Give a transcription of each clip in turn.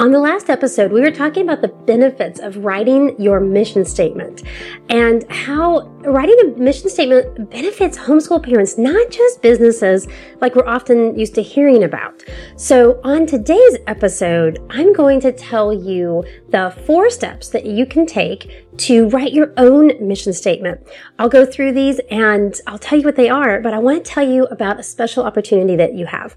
On the last episode, we were talking about the benefits of writing your mission statement and how writing a mission statement benefits homeschool parents, not just businesses like we're often used to hearing about. So, on today's episode, I'm going to tell you the four steps that you can take to write your own mission statement. I'll go through these and I'll tell you what they are, but I want to tell you about a special opportunity that you have.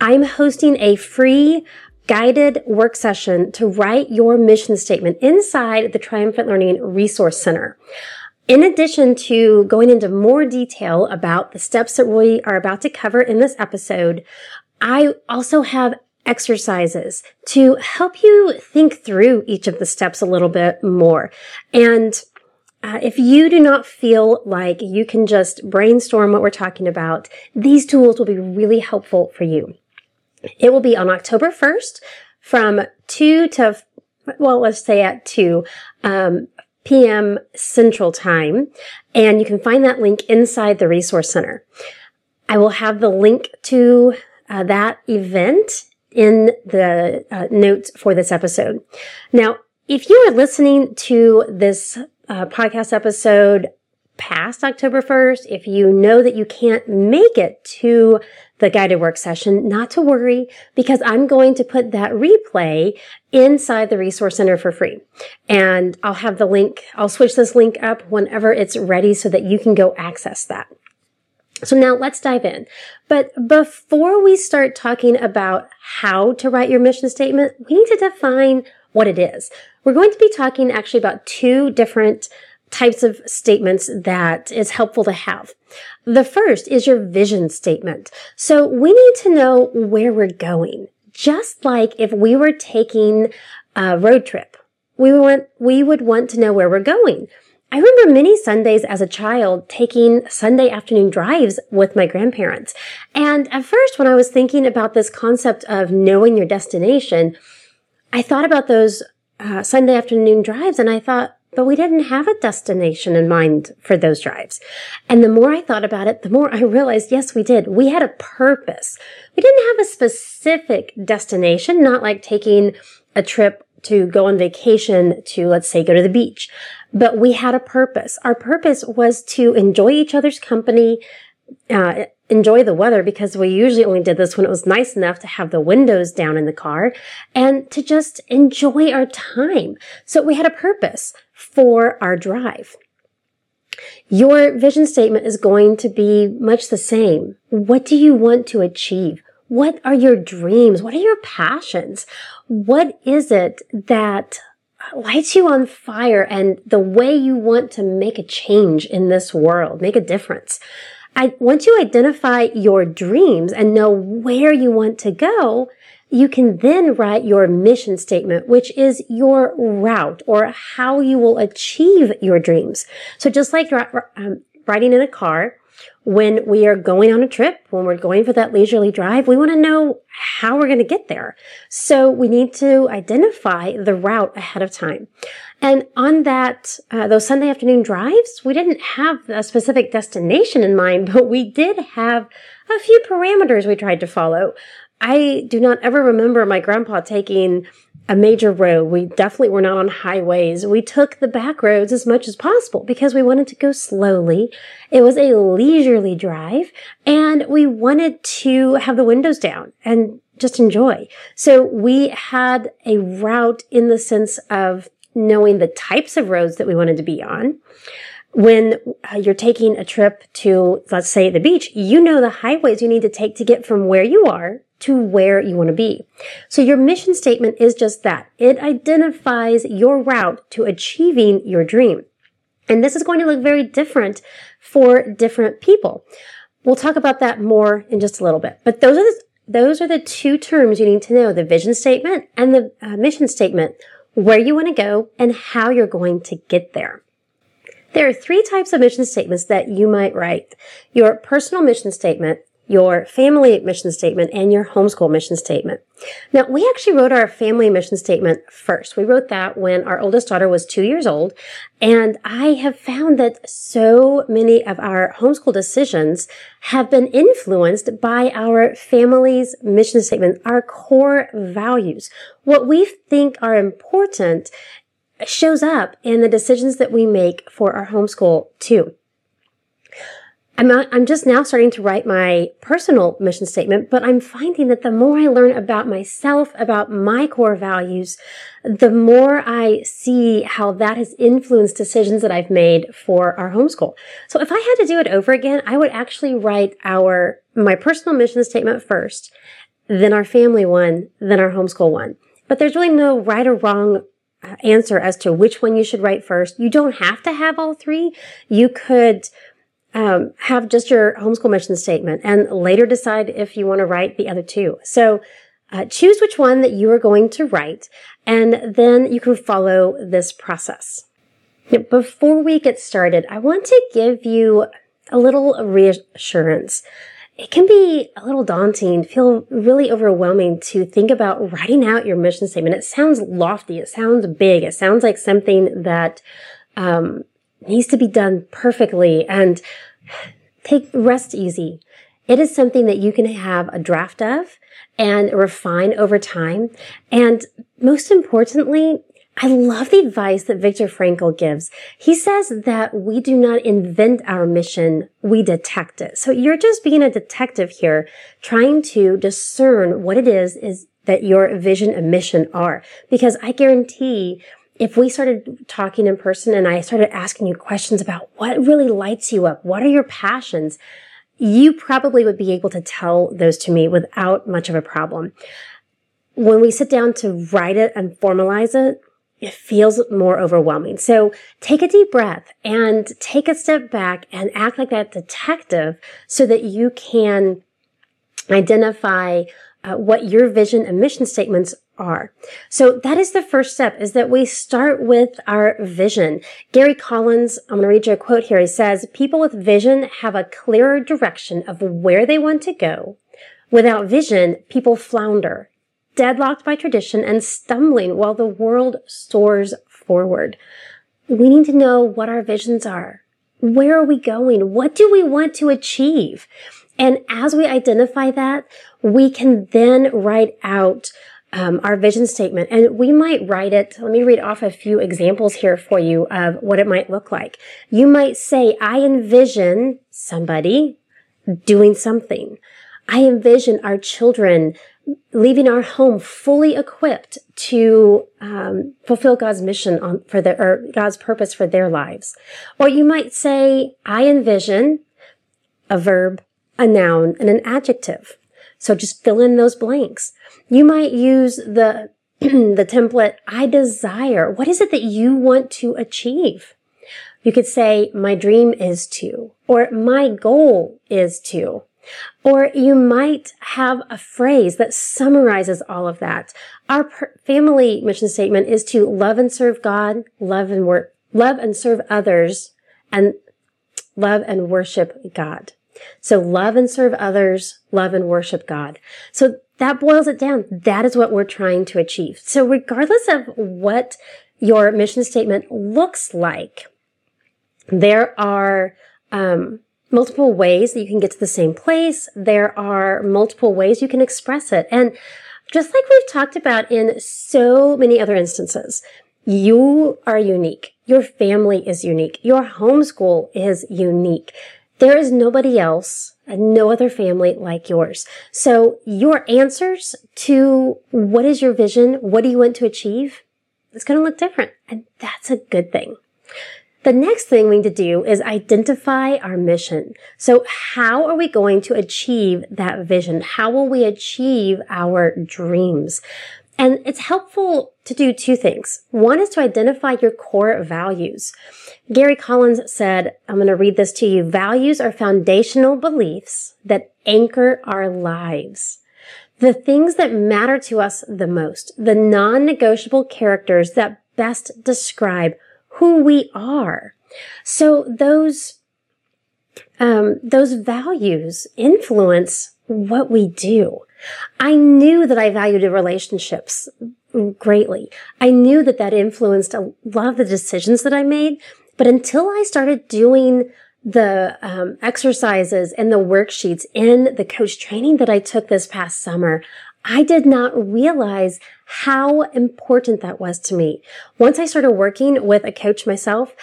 I'm hosting a free guided work session to write your mission statement inside the Triumphant Learning Resource Center. In addition to going into more detail about the steps that we are about to cover in this episode, I also have exercises to help you think through each of the steps a little bit more. And uh, if you do not feel like you can just brainstorm what we're talking about, these tools will be really helpful for you. It will be on October 1st from 2 to, well, let's say at 2 um, p.m. Central Time. And you can find that link inside the Resource Center. I will have the link to uh, that event in the uh, notes for this episode. Now, if you are listening to this uh, podcast episode past October 1st, if you know that you can't make it to the guided work session, not to worry because I'm going to put that replay inside the resource center for free. And I'll have the link, I'll switch this link up whenever it's ready so that you can go access that. So now let's dive in. But before we start talking about how to write your mission statement, we need to define what it is. We're going to be talking actually about two different types of statements that is helpful to have. The first is your vision statement. So we need to know where we're going. Just like if we were taking a road trip, we want, we would want to know where we're going. I remember many Sundays as a child taking Sunday afternoon drives with my grandparents. And at first, when I was thinking about this concept of knowing your destination, I thought about those uh, Sunday afternoon drives and I thought, but we didn't have a destination in mind for those drives. And the more I thought about it, the more I realized, yes, we did. We had a purpose. We didn't have a specific destination, not like taking a trip to go on vacation to, let's say, go to the beach. But we had a purpose. Our purpose was to enjoy each other's company, uh, enjoy the weather because we usually only did this when it was nice enough to have the windows down in the car and to just enjoy our time. So we had a purpose for our drive. Your vision statement is going to be much the same. What do you want to achieve? What are your dreams? What are your passions? What is it that lights you on fire and the way you want to make a change in this world, make a difference? I, once you identify your dreams and know where you want to go, you can then write your mission statement, which is your route or how you will achieve your dreams. So just like um, riding in a car, when we are going on a trip, when we're going for that leisurely drive, we want to know how we're going to get there. So we need to identify the route ahead of time. And on that, uh, those Sunday afternoon drives, we didn't have a specific destination in mind, but we did have a few parameters we tried to follow. I do not ever remember my grandpa taking a major road. We definitely were not on highways. We took the back roads as much as possible because we wanted to go slowly. It was a leisurely drive and we wanted to have the windows down and just enjoy. So we had a route in the sense of knowing the types of roads that we wanted to be on when uh, you're taking a trip to, let's say, the beach, you know the highways you need to take to get from where you are to where you want to be. So your mission statement is just that. It identifies your route to achieving your dream. And this is going to look very different for different people. We'll talk about that more in just a little bit. But those are the, those are the two terms you need to know, the vision statement and the uh, mission statement, where you want to go and how you're going to get there. There are three types of mission statements that you might write. Your personal mission statement, your family mission statement and your homeschool mission statement. Now, we actually wrote our family mission statement first. We wrote that when our oldest daughter was two years old. And I have found that so many of our homeschool decisions have been influenced by our family's mission statement, our core values. What we think are important shows up in the decisions that we make for our homeschool too. I'm, I'm just now starting to write my personal mission statement, but I'm finding that the more I learn about myself, about my core values, the more I see how that has influenced decisions that I've made for our homeschool. So if I had to do it over again, I would actually write our, my personal mission statement first, then our family one, then our homeschool one. But there's really no right or wrong uh, answer as to which one you should write first. You don't have to have all three. You could um, have just your homeschool mission statement and later decide if you want to write the other two. So uh, choose which one that you are going to write, and then you can follow this process. Now, before we get started, I want to give you a little reassurance. It can be a little daunting, feel really overwhelming to think about writing out your mission statement. It sounds lofty. It sounds big. It sounds like something that um, needs to be done perfectly and take rest easy. It is something that you can have a draft of and refine over time. And most importantly, I love the advice that Viktor Frankl gives. He says that we do not invent our mission, we detect it. So you're just being a detective here, trying to discern what it is, is that your vision and mission are. Because I guarantee if we started talking in person and I started asking you questions about what really lights you up, what are your passions, you probably would be able to tell those to me without much of a problem. When we sit down to write it and formalize it, it feels more overwhelming. So take a deep breath and take a step back and act like that detective so that you can identify uh, what your vision and mission statements are. So that is the first step is that we start with our vision. Gary Collins, I'm going to read you a quote here. He says, people with vision have a clearer direction of where they want to go. Without vision, people flounder, deadlocked by tradition and stumbling while the world soars forward. We need to know what our visions are. Where are we going? What do we want to achieve? And as we identify that, we can then write out um, our vision statement and we might write it. Let me read off a few examples here for you of what it might look like. You might say, I envision somebody doing something. I envision our children leaving our home fully equipped to um, fulfill God's mission on for their or God's purpose for their lives. Or you might say, I envision a verb, a noun, and an adjective. So just fill in those blanks. You might use the, the template, I desire. What is it that you want to achieve? You could say, my dream is to, or my goal is to. Or you might have a phrase that summarizes all of that. Our per- family mission statement is to love and serve God, love and work, love and serve others, and love and worship God. So love and serve others, love and worship God. So that boils it down. That is what we're trying to achieve. So regardless of what your mission statement looks like, there are um, multiple ways that you can get to the same place. There are multiple ways you can express it. And just like we've talked about in so many other instances, you are unique. Your family is unique. Your homeschool is unique. There is nobody else and no other family like yours. So your answers to what is your vision? What do you want to achieve? It's going to look different. And that's a good thing. The next thing we need to do is identify our mission. So how are we going to achieve that vision? How will we achieve our dreams? And it's helpful to do two things. One is to identify your core values. Gary Collins said, I'm going to read this to you. Values are foundational beliefs that anchor our lives. The things that matter to us the most, the non-negotiable characters that best describe who we are. So those um, those values influence what we do. I knew that I valued relationships greatly. I knew that that influenced a lot of the decisions that I made. But until I started doing the um, exercises and the worksheets in the coach training that I took this past summer, I did not realize how important that was to me. Once I started working with a coach myself,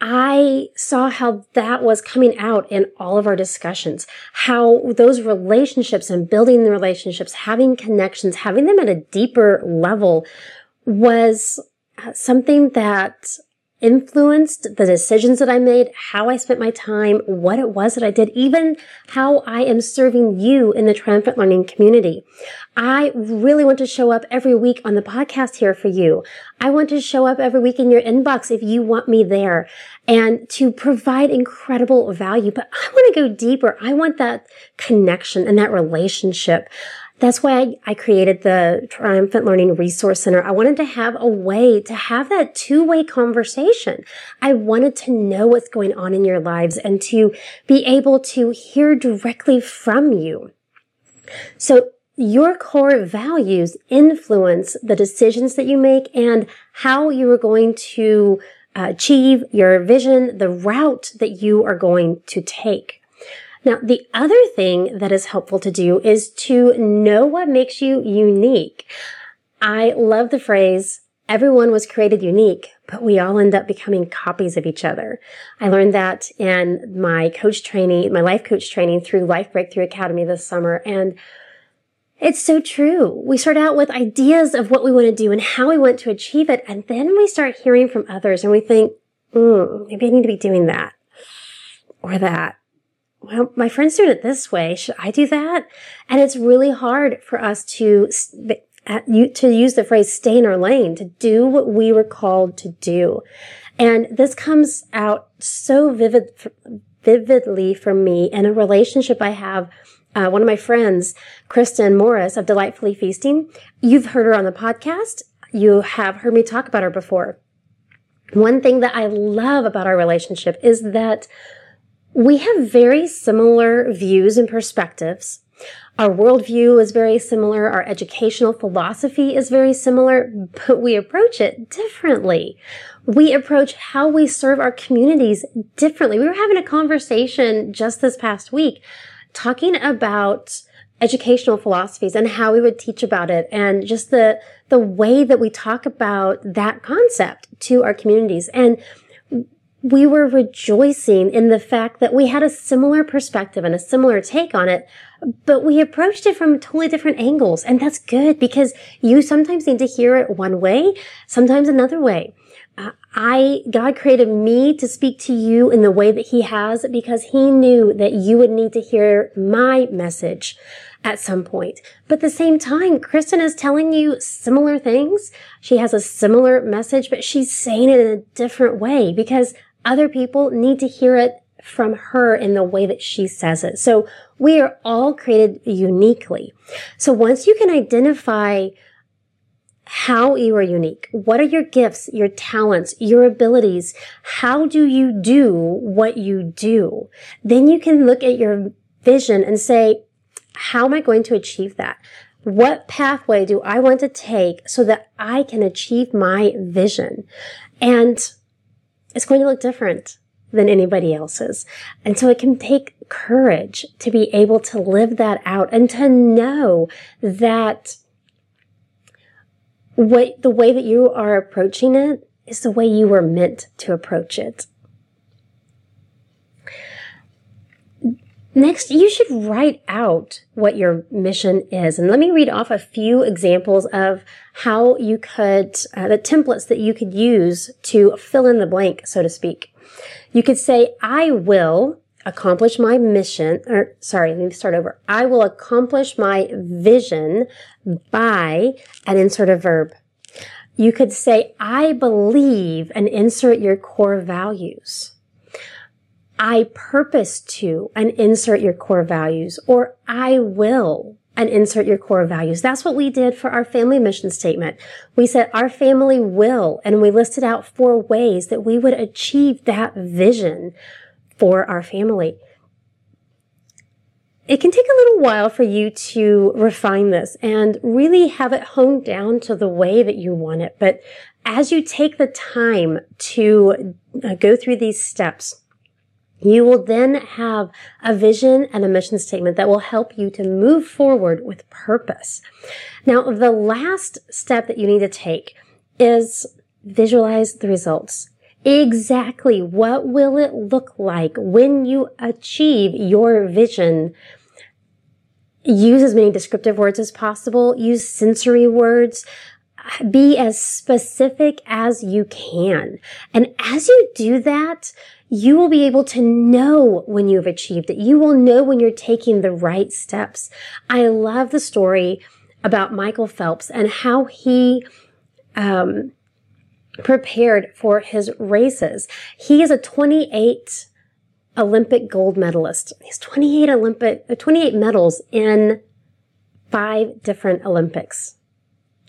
I saw how that was coming out in all of our discussions, how those relationships and building the relationships, having connections, having them at a deeper level was uh, something that influenced the decisions that I made, how I spent my time, what it was that I did, even how I am serving you in the Triumphant Learning community. I really want to show up every week on the podcast here for you. I want to show up every week in your inbox if you want me there and to provide incredible value. But I want to go deeper. I want that connection and that relationship. That's why I, created the Triumphant Learning Resource Center. I wanted to have a way to have that two-way conversation. I wanted to know what's going on in your lives and to be able to hear directly from you. So your core values influence the decisions that you make and how you are going to uh, achieve your vision, the route that you are going to take. Now, the other thing that is helpful to do is to know what makes you unique. I love the phrase, everyone was created unique, but we all end up becoming copies of each other. I learned that in my coach training, my life coach training through Life Breakthrough Academy this summer. And it's so true. We start out with ideas of what we want to do and how we want to achieve it. And then we start hearing from others and we think, mm, maybe I need to be doing that or that well, my friend's doing it this way. Should I do that? And it's really hard for us to, to use the phrase stay in our lane, to do what we were called to do. And this comes out so vivid, vividly for me in a relationship I have. Uh, one of my friends, Kristen Morris of Delightfully Feasting. You've heard her on the podcast. You have heard me talk about her before. One thing that I love about our relationship is that we have very similar views and perspectives. Our worldview is very similar. Our educational philosophy is very similar, but we approach it differently. We approach how we serve our communities differently. We were having a conversation just this past week talking about educational philosophies and how we would teach about it and just the, the way that we talk about that concept to our communities. And we were rejoicing in the fact that we had a similar perspective and a similar take on it, but we approached it from totally different angles. And that's good because you sometimes need to hear it one way, sometimes another way. Uh, I, God created me to speak to you in the way that he has because he knew that you would need to hear my message at some point. But at the same time, Kristen is telling you similar things. She has a similar message, but she's saying it in a different way because other people need to hear it from her in the way that she says it. So we are all created uniquely. So once you can identify how you are unique, what are your gifts, your talents, your abilities? How do you do what you do? Then you can look at your vision and say, how am I going to achieve that? What pathway do I want to take so that I can achieve my vision? And it's going to look different than anybody else's. And so it can take courage to be able to live that out and to know that what the way that you are approaching it is the way you were meant to approach it. Next, you should write out what your mission is. And let me read off a few examples of how you could, uh, the templates that you could use to fill in the blank, so to speak. You could say, I will accomplish my mission, or sorry, let me start over. I will accomplish my vision by and insert a verb. You could say, I believe and insert your core values. I purpose to and insert your core values or I will and insert your core values. That's what we did for our family mission statement. We said our family will and we listed out four ways that we would achieve that vision for our family. it can take a little while for you to refine this and really have it honed down to the way that you want it. But as you take the time to uh, go through these steps, you will then have a vision and a mission statement that will help you to move forward with purpose. Now, the last step that you need to take is visualize the results. Exactly what will it look like when you achieve your vision? Use as many descriptive words as possible. Use sensory words be as specific as you can. And as you do that, you will be able to know when you've achieved it. You will know when you're taking the right steps. I love the story about Michael Phelps and how he, um, prepared for his races. He is a 28 Olympic gold medalist. He's 28 Olympic, uh, 28 medals in five different Olympics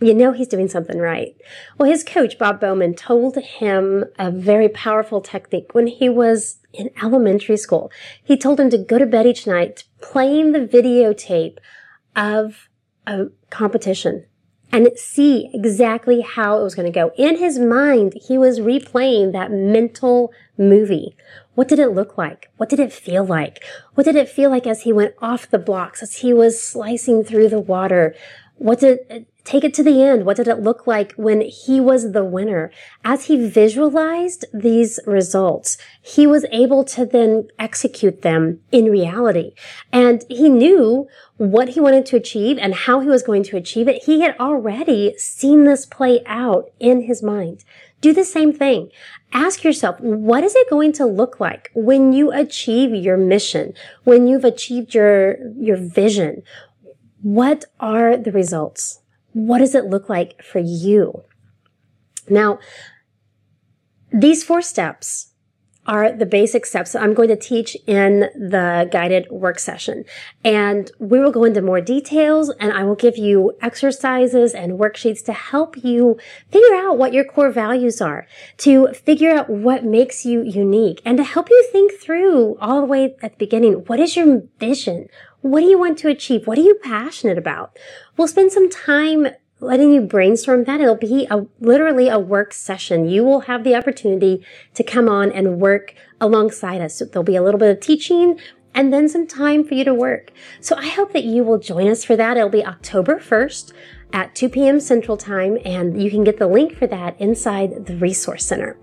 you know he's doing something right. Well, his coach, Bob Bowman, told him a very powerful technique when he was in elementary school. He told him to go to bed each night playing the videotape of a competition and see exactly how it was going to go. In his mind, he was replaying that mental movie. What did it look like? What did it feel like? What did it feel like as he went off the blocks, as he was slicing through the water? What did take it to the end. What did it look like when he was the winner? As he visualized these results, he was able to then execute them in reality. And he knew what he wanted to achieve and how he was going to achieve it. He had already seen this play out in his mind. Do the same thing. Ask yourself, what is it going to look like when you achieve your mission? When you've achieved your, your vision? What are the results? What does it look like for you? Now, these four steps are the basic steps that I'm going to teach in the guided work session. And we will go into more details and I will give you exercises and worksheets to help you figure out what your core values are, to figure out what makes you unique and to help you think through all the way at the beginning. What is your vision? What do you want to achieve? What are you passionate about? We'll spend some time letting you brainstorm that. It'll be a, literally a work session. You will have the opportunity to come on and work alongside us. There'll be a little bit of teaching and then some time for you to work. So I hope that you will join us for that. It'll be October 1st at 2 p.m. Central Time, and you can get the link for that inside the Resource Center.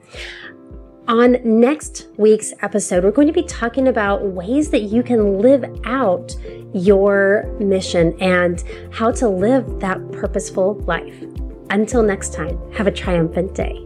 On next week's episode, we're going to be talking about ways that you can live out your mission and how to live that purposeful life. Until next time, have a triumphant day.